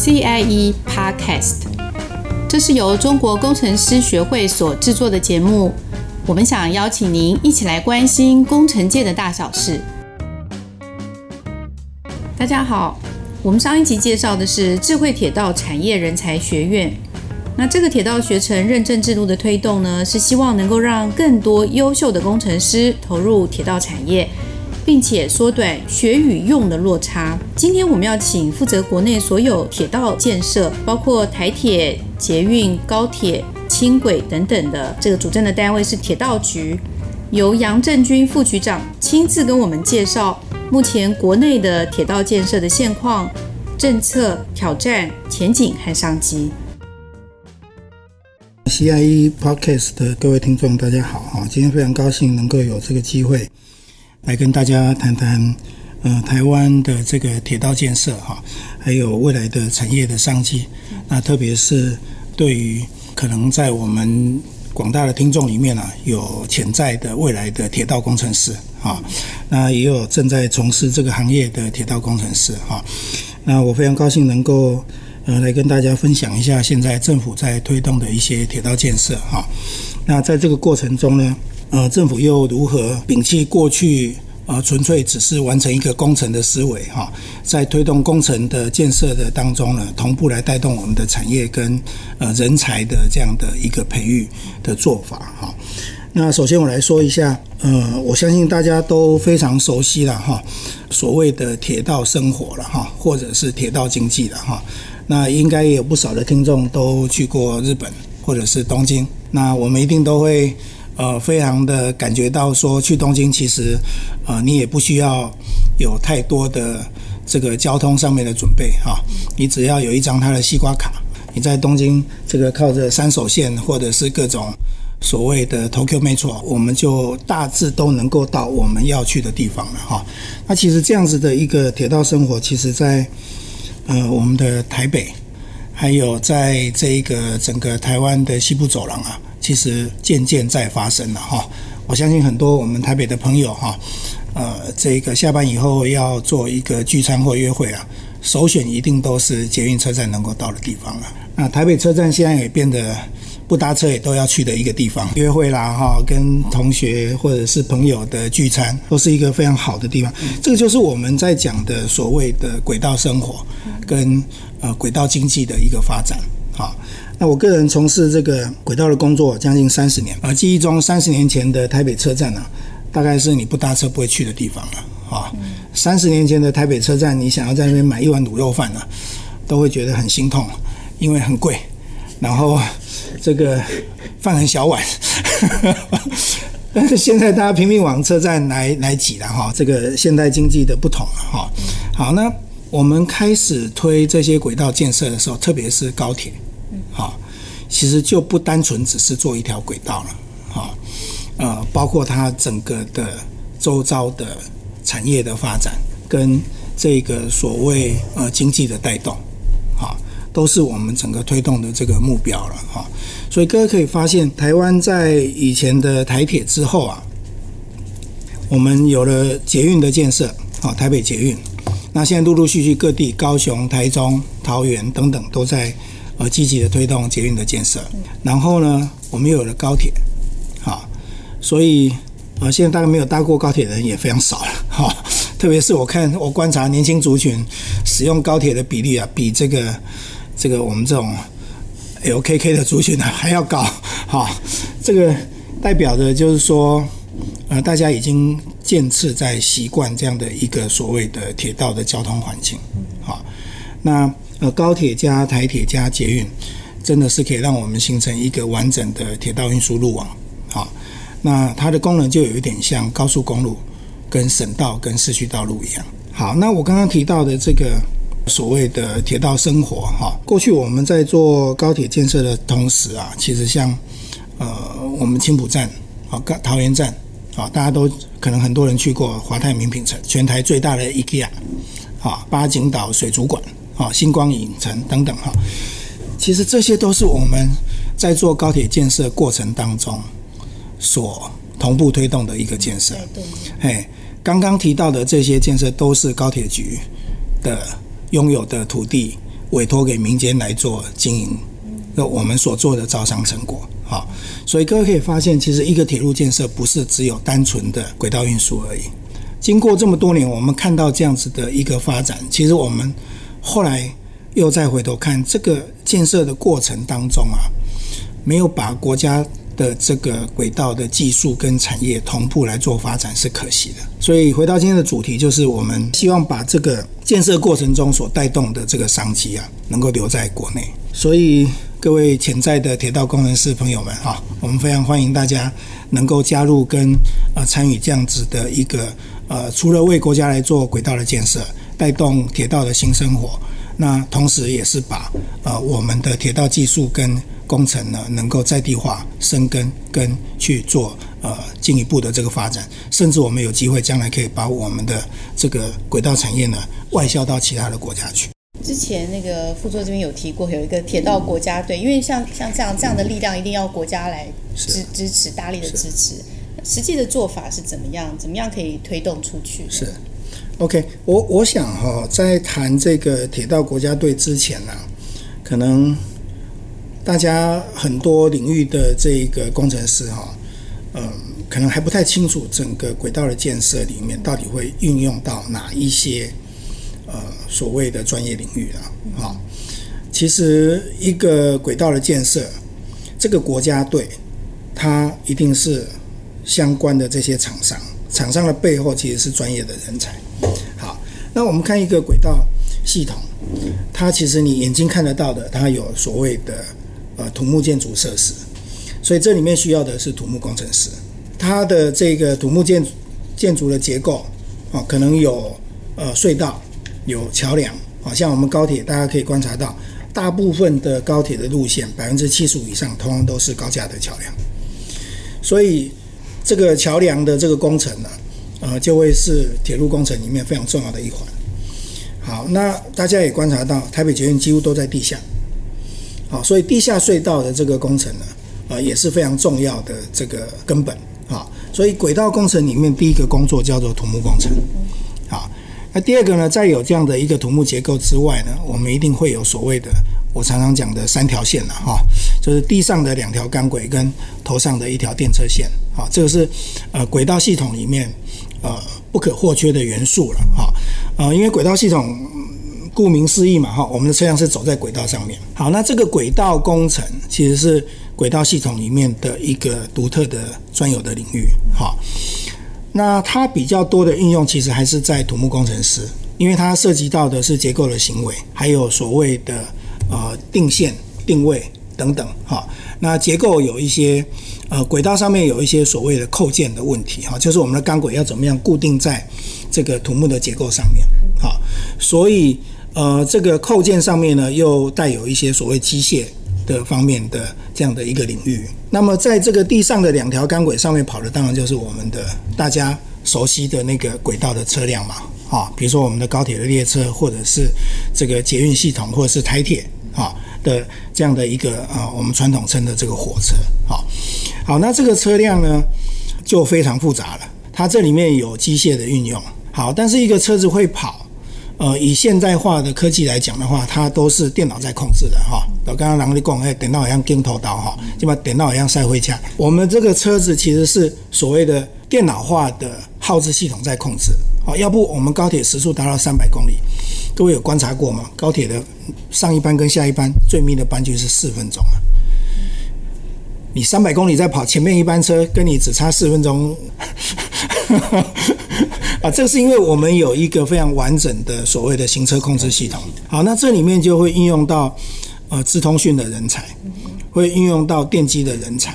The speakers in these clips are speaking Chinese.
CIE Podcast，这是由中国工程师学会所制作的节目。我们想邀请您一起来关心工程界的大小事。大家好，我们上一集介绍的是智慧铁道产业人才学院。那这个铁道学程认证制度的推动呢，是希望能够让更多优秀的工程师投入铁道产业，并且缩短学与用的落差。今天我们要请负责国内所有铁道建设，包括台铁、捷运、高铁、轻轨等等的这个主政的单位是铁道局，由杨正军副局长亲自跟我们介绍目前国内的铁道建设的现况、政策、挑战、前景和商机。CIE Podcast 的各位听众，大家好哈！今天非常高兴能够有这个机会来跟大家谈谈，呃，台湾的这个铁道建设哈，还有未来的产业的商机。那特别是对于可能在我们广大的听众里面呢，有潜在的未来的铁道工程师啊，那也有正在从事这个行业的铁道工程师哈。那我非常高兴能够。呃，来跟大家分享一下现在政府在推动的一些铁道建设哈。那在这个过程中呢，呃，政府又如何摒弃过去呃纯粹只是完成一个工程的思维哈，在推动工程的建设的当中呢，同步来带动我们的产业跟呃人才的这样的一个培育的做法哈。那首先我来说一下，呃，我相信大家都非常熟悉了哈，所谓的铁道生活了哈，或者是铁道经济了哈。那应该也有不少的听众都去过日本或者是东京，那我们一定都会呃非常的感觉到说，去东京其实呃你也不需要有太多的这个交通上面的准备哈，你只要有一张他的西瓜卡，你在东京这个靠着山手线或者是各种所谓的 Tokyo 没错我们就大致都能够到我们要去的地方了哈。那其实这样子的一个铁道生活，其实在呃，我们的台北，还有在这一个整个台湾的西部走廊啊，其实渐渐在发生了哈。我相信很多我们台北的朋友哈，呃，这个下班以后要做一个聚餐或约会啊，首选一定都是捷运车站能够到的地方了。那台北车站现在也变得。不搭车也都要去的一个地方，约会啦哈，跟同学或者是朋友的聚餐，都是一个非常好的地方。这个就是我们在讲的所谓的轨道生活跟呃轨道经济的一个发展。好，那我个人从事这个轨道的工作将近三十年，而记忆中三十年前的台北车站呢，大概是你不搭车不会去的地方了。啊，三十年前的台北车站，你想要在那边买一碗卤肉饭呢，都会觉得很心痛，因为很贵，然后。这个饭很小碗，但是现在大家拼命往车站来来挤了哈。这个现代经济的不同了哈。好，那我们开始推这些轨道建设的时候，特别是高铁，好，其实就不单纯只是做一条轨道了，好，呃，包括它整个的周遭的产业的发展跟这个所谓呃经济的带动，好。都是我们整个推动的这个目标了哈，所以各位可以发现，台湾在以前的台铁之后啊，我们有了捷运的建设，啊，台北捷运，那现在陆陆续续各地，高雄、台中、桃园等等都在呃积极的推动捷运的建设，然后呢，我们又有了高铁，啊，所以呃现在大概没有搭过高铁的人也非常少了哈，特别是我看我观察年轻族群使用高铁的比例啊，比这个。这个我们这种 LKK 的族群呢还要高，哈，这个代表的就是说，呃，大家已经渐次在习惯这样的一个所谓的铁道的交通环境，好，那呃高铁加台铁加捷运，真的是可以让我们形成一个完整的铁道运输路网，好，那它的功能就有一点像高速公路跟省道跟市区道路一样，好，那我刚刚提到的这个。所谓的铁道生活，哈，过去我们在做高铁建设的同时啊，其实像呃，我们青埔站啊、桃园站啊，大家都可能很多人去过华泰名品城，全台最大的 IKEA 啊，八景岛水族馆啊，星光影城等等哈，其实这些都是我们在做高铁建设过程当中所同步推动的一个建设。对，哎，刚刚提到的这些建设都是高铁局的。拥有的土地委托给民间来做经营，那我们所做的招商成果。好，所以各位可以发现，其实一个铁路建设不是只有单纯的轨道运输而已。经过这么多年，我们看到这样子的一个发展，其实我们后来又再回头看这个建设的过程当中啊，没有把国家的这个轨道的技术跟产业同步来做发展是可惜的。所以回到今天的主题，就是我们希望把这个建设过程中所带动的这个商机啊，能够留在国内。所以。各位潜在的铁道工程师朋友们，哈，我们非常欢迎大家能够加入跟呃参与这样子的一个呃，除了为国家来做轨道的建设，带动铁道的新生活，那同时也是把呃我们的铁道技术跟工程呢，能够在地化、生根跟去做呃进一步的这个发展，甚至我们有机会将来可以把我们的这个轨道产业呢外销到其他的国家去。之前那个副座这边有提过，有一个铁道国家队，因为像像这样这样的力量，一定要国家来支支持，大力的支持。实际的做法是怎么样？怎么样可以推动出去？是，OK，我我想哈，在谈这个铁道国家队之前呢、可能大家很多领域的这个工程师哈，嗯，可能还不太清楚整个轨道的建设里面到底会运用到哪一些。呃，所谓的专业领域啊，好，其实一个轨道的建设，这个国家队，它一定是相关的这些厂商，厂商的背后其实是专业的人才。那我们看一个轨道系统，它其实你眼睛看得到的，它有所谓的呃土木建筑设施，所以这里面需要的是土木工程师，它的这个土木建建筑的结构啊，可能有呃隧道。有桥梁，好像我们高铁，大家可以观察到，大部分的高铁的路线，百分之七十五以上，通常都是高架的桥梁。所以，这个桥梁的这个工程呢，呃，就会是铁路工程里面非常重要的一环。好，那大家也观察到，台北捷运几乎都在地下。好，所以地下隧道的这个工程呢，呃，也是非常重要的这个根本。好，所以轨道工程里面第一个工作叫做土木工程。那第二个呢，在有这样的一个土木结构之外呢，我们一定会有所谓的我常常讲的三条线了哈，就是地上的两条钢轨跟头上的一条电车线，好，这个是呃轨道系统里面呃不可或缺的元素了哈，呃，因为轨道系统顾名思义嘛哈，我们的车辆是走在轨道上面，好，那这个轨道工程其实是轨道系统里面的一个独特的专有的领域，哈。那它比较多的应用，其实还是在土木工程师，因为它涉及到的是结构的行为，还有所谓的呃定线、定位等等哈。那结构有一些呃轨道上面有一些所谓的扣件的问题哈，就是我们的钢轨要怎么样固定在这个土木的结构上面哈。所以呃这个扣件上面呢，又带有一些所谓机械。的方面的这样的一个领域，那么在这个地上的两条钢轨上面跑的，当然就是我们的大家熟悉的那个轨道的车辆嘛，啊，比如说我们的高铁的列车，或者是这个捷运系统，或者是台铁啊的这样的一个啊，我们传统称的这个火车，哈，好，那这个车辆呢就非常复杂了，它这里面有机械的运用，好，但是一个车子会跑。呃，以现代化的科技来讲的话，它都是电脑在控制的哈。我刚刚狼你讲，哎，电脑好像镜头刀哈，就把电脑好像赛灰枪。我们这个车子其实是所谓的电脑化的耗资系统在控制。好，要不我们高铁时速达到三百公里，各位有观察过吗？高铁的上一班跟下一班最密的班距是四分钟啊。你三百公里在跑，前面一班车跟你只差四分钟。啊，这是因为我们有一个非常完整的所谓的行车控制系统。好，那这里面就会应用到呃智通讯的人才，会应用到电机的人才。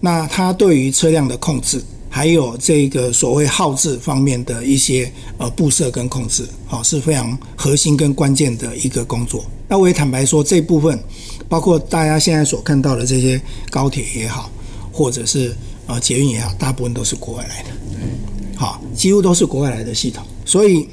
那它对于车辆的控制，还有这个所谓耗制方面的一些呃布设跟控制，好，是非常核心跟关键的一个工作。那我也坦白说，这部分包括大家现在所看到的这些高铁也好，或者是呃捷运也好，大部分都是国外来的。好，几乎都是国外来的系统，所以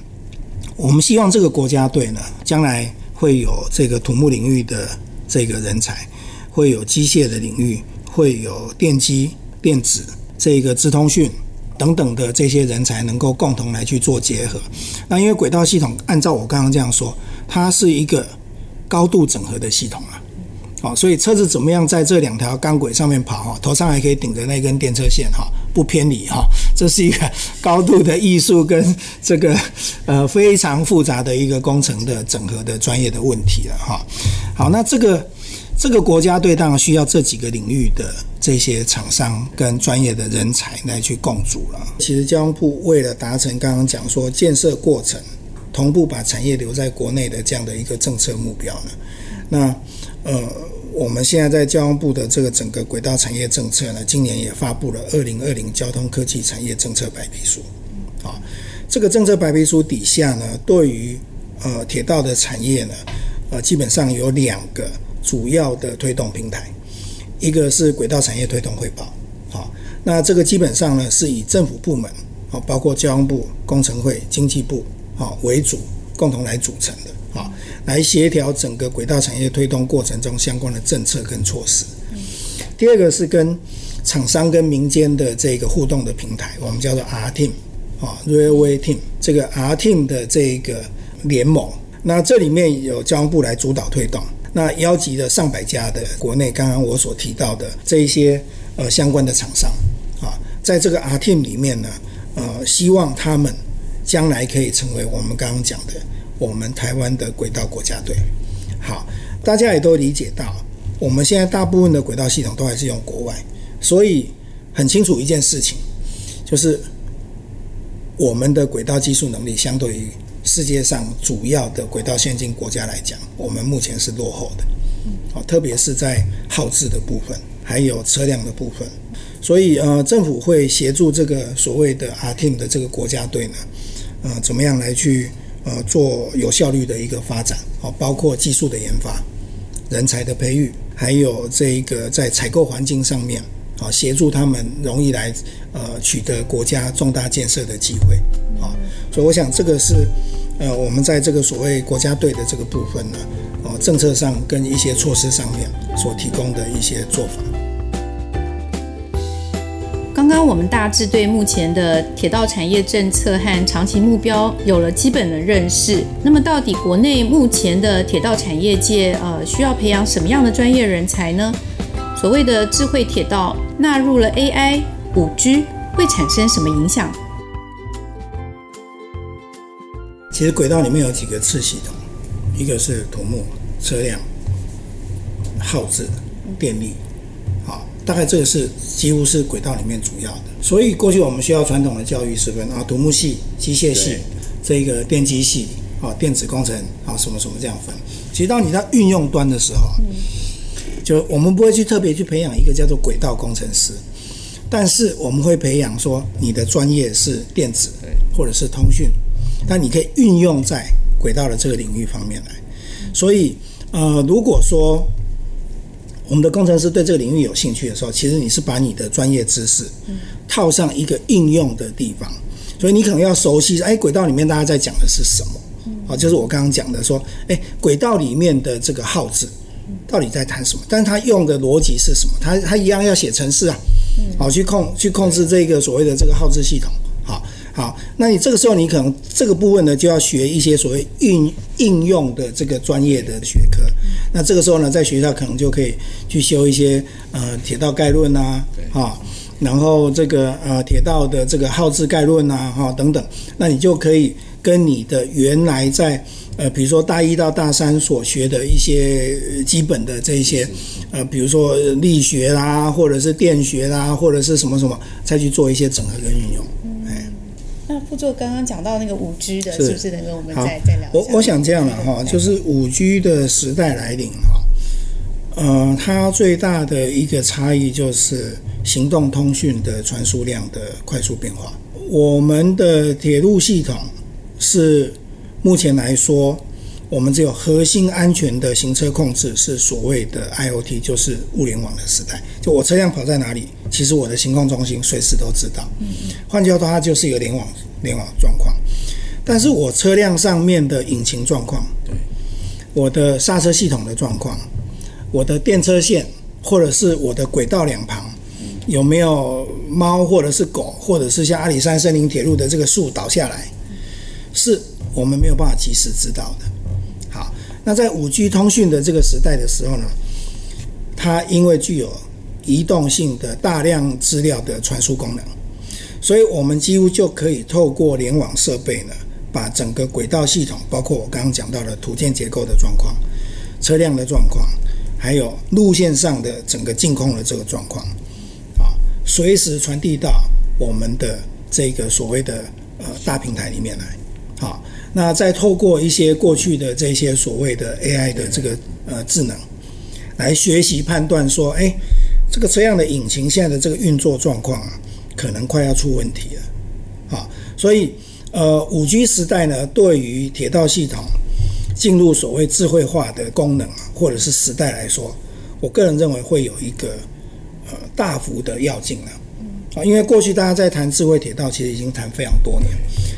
我们希望这个国家队呢，将来会有这个土木领域的这个人才，会有机械的领域，会有电机、电子这个资通讯等等的这些人才，能够共同来去做结合。那因为轨道系统，按照我刚刚这样说，它是一个高度整合的系统啊。好，所以车子怎么样在这两条钢轨上面跑哈，头上还可以顶着那根电车线哈，不偏离哈，这是一个高度的艺术跟这个呃非常复杂的一个工程的整合的专业的问题了哈。好，那这个这个国家队当然需要这几个领域的这些厂商跟专业的人才来去共组了。其实交通部为了达成刚刚讲说建设过程同步把产业留在国内的这样的一个政策目标呢，那。呃，我们现在在交通部的这个整个轨道产业政策呢，今年也发布了二零二零交通科技产业政策白皮书。啊，这个政策白皮书底下呢，对于呃铁道的产业呢，呃，基本上有两个主要的推动平台，一个是轨道产业推动汇报。好，那这个基本上呢，是以政府部门，啊，包括交通部、工程会、经济部，啊为主，共同来组成的。啊，来协调整个轨道产业推动过程中相关的政策跟措施。第二个是跟厂商跟民间的这个互动的平台，我们叫做 R Team 啊，Railway Team 这个 R Team 的这个联盟。那这里面有交通部来主导推动，那邀集了上百家的国内刚刚我所提到的这一些呃相关的厂商啊，在这个 R Team 里面呢，呃，希望他们将来可以成为我们刚刚讲的。我们台湾的轨道国家队，好，大家也都理解到，我们现在大部分的轨道系统都还是用国外，所以很清楚一件事情，就是我们的轨道技术能力相对于世界上主要的轨道先进国家来讲，我们目前是落后的，好，特别是在耗资的部分，还有车辆的部分，所以呃，政府会协助这个所谓的 R-Team 的这个国家队呢，呃，怎么样来去。呃，做有效率的一个发展，好，包括技术的研发、人才的培育，还有这一个在采购环境上面，啊，协助他们容易来呃取得国家重大建设的机会，啊，所以我想这个是呃我们在这个所谓国家队的这个部分呢，呃，政策上跟一些措施上面所提供的一些做法。刚刚我们大致对目前的铁道产业政策和长期目标有了基本的认识。那么，到底国内目前的铁道产业界，呃，需要培养什么样的专业人才呢？所谓的智慧铁道纳入了 AI、5G，会产生什么影响？其实轨道里面有几个次系统，一个是土木、车辆、耗资、电力。大概这个是几乎是轨道里面主要的，所以过去我们需要传统的教育是分啊土木系、机械系，这个电机系啊电子工程啊什么什么这样分。其实当你在运用端的时候，就我们不会去特别去培养一个叫做轨道工程师，但是我们会培养说你的专业是电子或者是通讯，但你可以运用在轨道的这个领域方面来。所以呃如果说我们的工程师对这个领域有兴趣的时候，其实你是把你的专业知识套上一个应用的地方，所以你可能要熟悉，哎，轨道里面大家在讲的是什么？啊，就是我刚刚讲的说，哎，轨道里面的这个耗字到底在谈什么？但是它用的逻辑是什么？它它一样要写程式啊，好去控去控制这个所谓的这个耗字系统。好，那你这个时候你可能这个部分呢就要学一些所谓应应用的这个专业的学科。那这个时候呢，在学校可能就可以去修一些呃铁道概论啊，哈，然后这个呃铁道的这个耗资概论啊，哈等等，那你就可以跟你的原来在呃比如说大一到大三所学的一些基本的这一些呃比如说力学啦，或者是电学啦，或者是什么什么，再去做一些整合跟运用。那副座刚刚讲到那个五 G 的，是不是能跟我们再再聊？我我想这样了哈，就是五 G 的时代来临哈，呃，它最大的一个差异就是行动通讯的传输量的快速变化。我们的铁路系统是目前来说，我们只有核心安全的行车控制是所谓的 IoT，就是物联网的时代。就我车辆跑在哪里，其实我的行控中心随时都知道。嗯嗯。换句话说，它就是一个联网联网状况。但是我车辆上面的引擎状况，对，我的刹车系统的状况，我的电车线，或者是我的轨道两旁有没有猫或者是狗，或者是像阿里山森林铁路的这个树倒下来，是我们没有办法及时知道的。好那在五 G 通讯的这个时代的时候呢，它因为具有移动性的大量资料的传输功能，所以我们几乎就可以透过联网设备呢，把整个轨道系统，包括我刚刚讲到的图鉴结构的状况、车辆的状况，还有路线上的整个净空的这个状况，啊，随时传递到我们的这个所谓的呃大平台里面来，好。那再透过一些过去的这些所谓的 AI 的这个呃智能，来学习判断说，哎，这个车辆的引擎现在的这个运作状况啊，可能快要出问题了，啊，所以呃，五 G 时代呢，对于铁道系统进入所谓智慧化的功能啊或者是时代来说，我个人认为会有一个呃大幅的跃进了，啊，因为过去大家在谈智慧铁道，其实已经谈非常多年，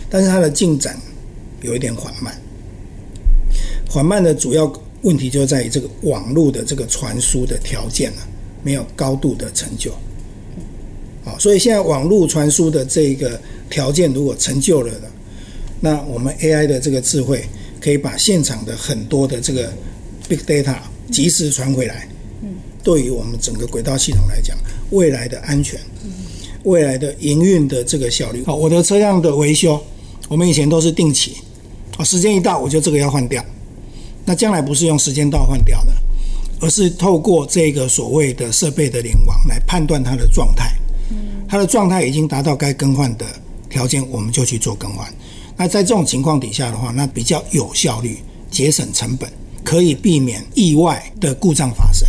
但是它的进展。有一点缓慢，缓慢的主要问题就在于这个网络的这个传输的条件呢，没有高度的成就。好，所以现在网络传输的这个条件如果成就了的，那我们 AI 的这个智慧可以把现场的很多的这个 big data 及时传回来。对于我们整个轨道系统来讲，未来的安全，未来的营运的这个效率。好，我的车辆的维修，我们以前都是定期。啊时间一到，我就这个要换掉。那将来不是用时间到换掉的，而是透过这个所谓的设备的联网来判断它的状态。它的状态已经达到该更换的条件，我们就去做更换。那在这种情况底下的话，那比较有效率，节省成本，可以避免意外的故障发生。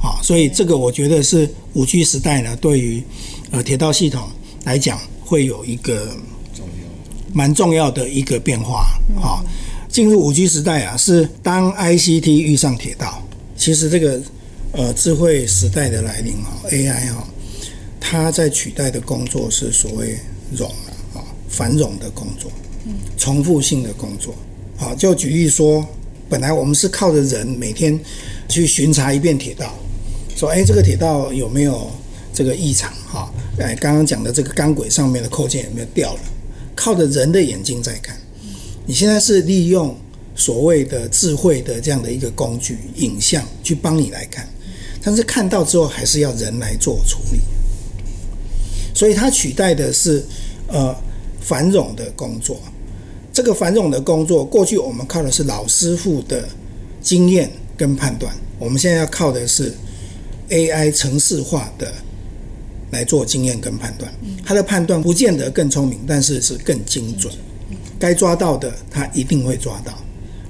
好，所以这个我觉得是五 G 时代呢，对于呃铁道系统来讲，会有一个。蛮重要的一个变化啊，进入五 G 时代啊，是当 ICT 遇上铁道，其实这个呃智慧时代的来临啊，AI 哈，它在取代的工作是所谓冗啊繁冗的工作，重复性的工作，好，就举例说，本来我们是靠着人每天去巡查一遍铁道，说哎这个铁道有没有这个异常？哈，哎刚刚讲的这个钢轨上面的扣件有没有掉了？靠着人的眼睛在看，你现在是利用所谓的智慧的这样的一个工具影像去帮你来看，但是看到之后还是要人来做处理，所以它取代的是呃繁冗的工作。这个繁冗的工作，过去我们靠的是老师傅的经验跟判断，我们现在要靠的是 AI 城市化的。来做经验跟判断，他的判断不见得更聪明，但是是更精准。该抓到的他一定会抓到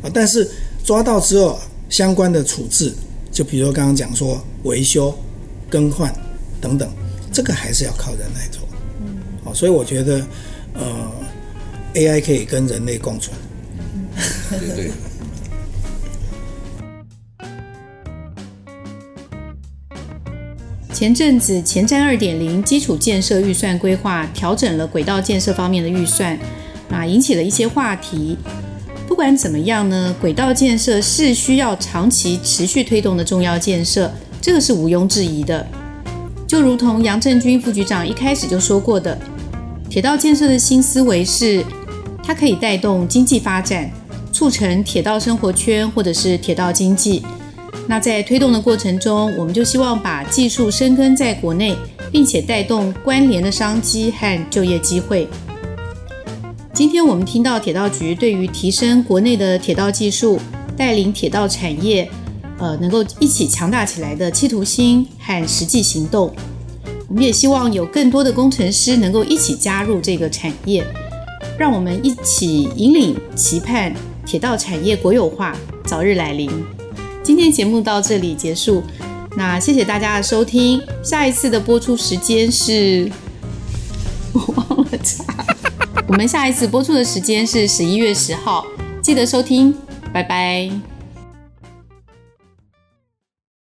啊，但是抓到之后相关的处置，就比如刚刚讲说维修、更换等等，这个还是要靠人来做。哦，所以我觉得呃，AI 可以跟人类共存。对对。前阵子前瞻二点零基础建设预算规划调整了轨道建设方面的预算，啊，引起了一些话题。不管怎么样呢，轨道建设是需要长期持续推动的重要建设，这个是毋庸置疑的。就如同杨正军副局长一开始就说过的，铁道建设的新思维是，它可以带动经济发展，促成铁道生活圈或者是铁道经济。那在推动的过程中，我们就希望把技术深耕在国内，并且带动关联的商机和就业机会。今天我们听到铁道局对于提升国内的铁道技术，带领铁道产业，呃，能够一起强大起来的企图心和实际行动。我们也希望有更多的工程师能够一起加入这个产业，让我们一起引领，期盼铁道产业国有化早日来临。今天节目到这里结束，那谢谢大家的收听。下一次的播出时间是，我忘了查。我们下一次播出的时间是十一月十号，记得收听，拜拜。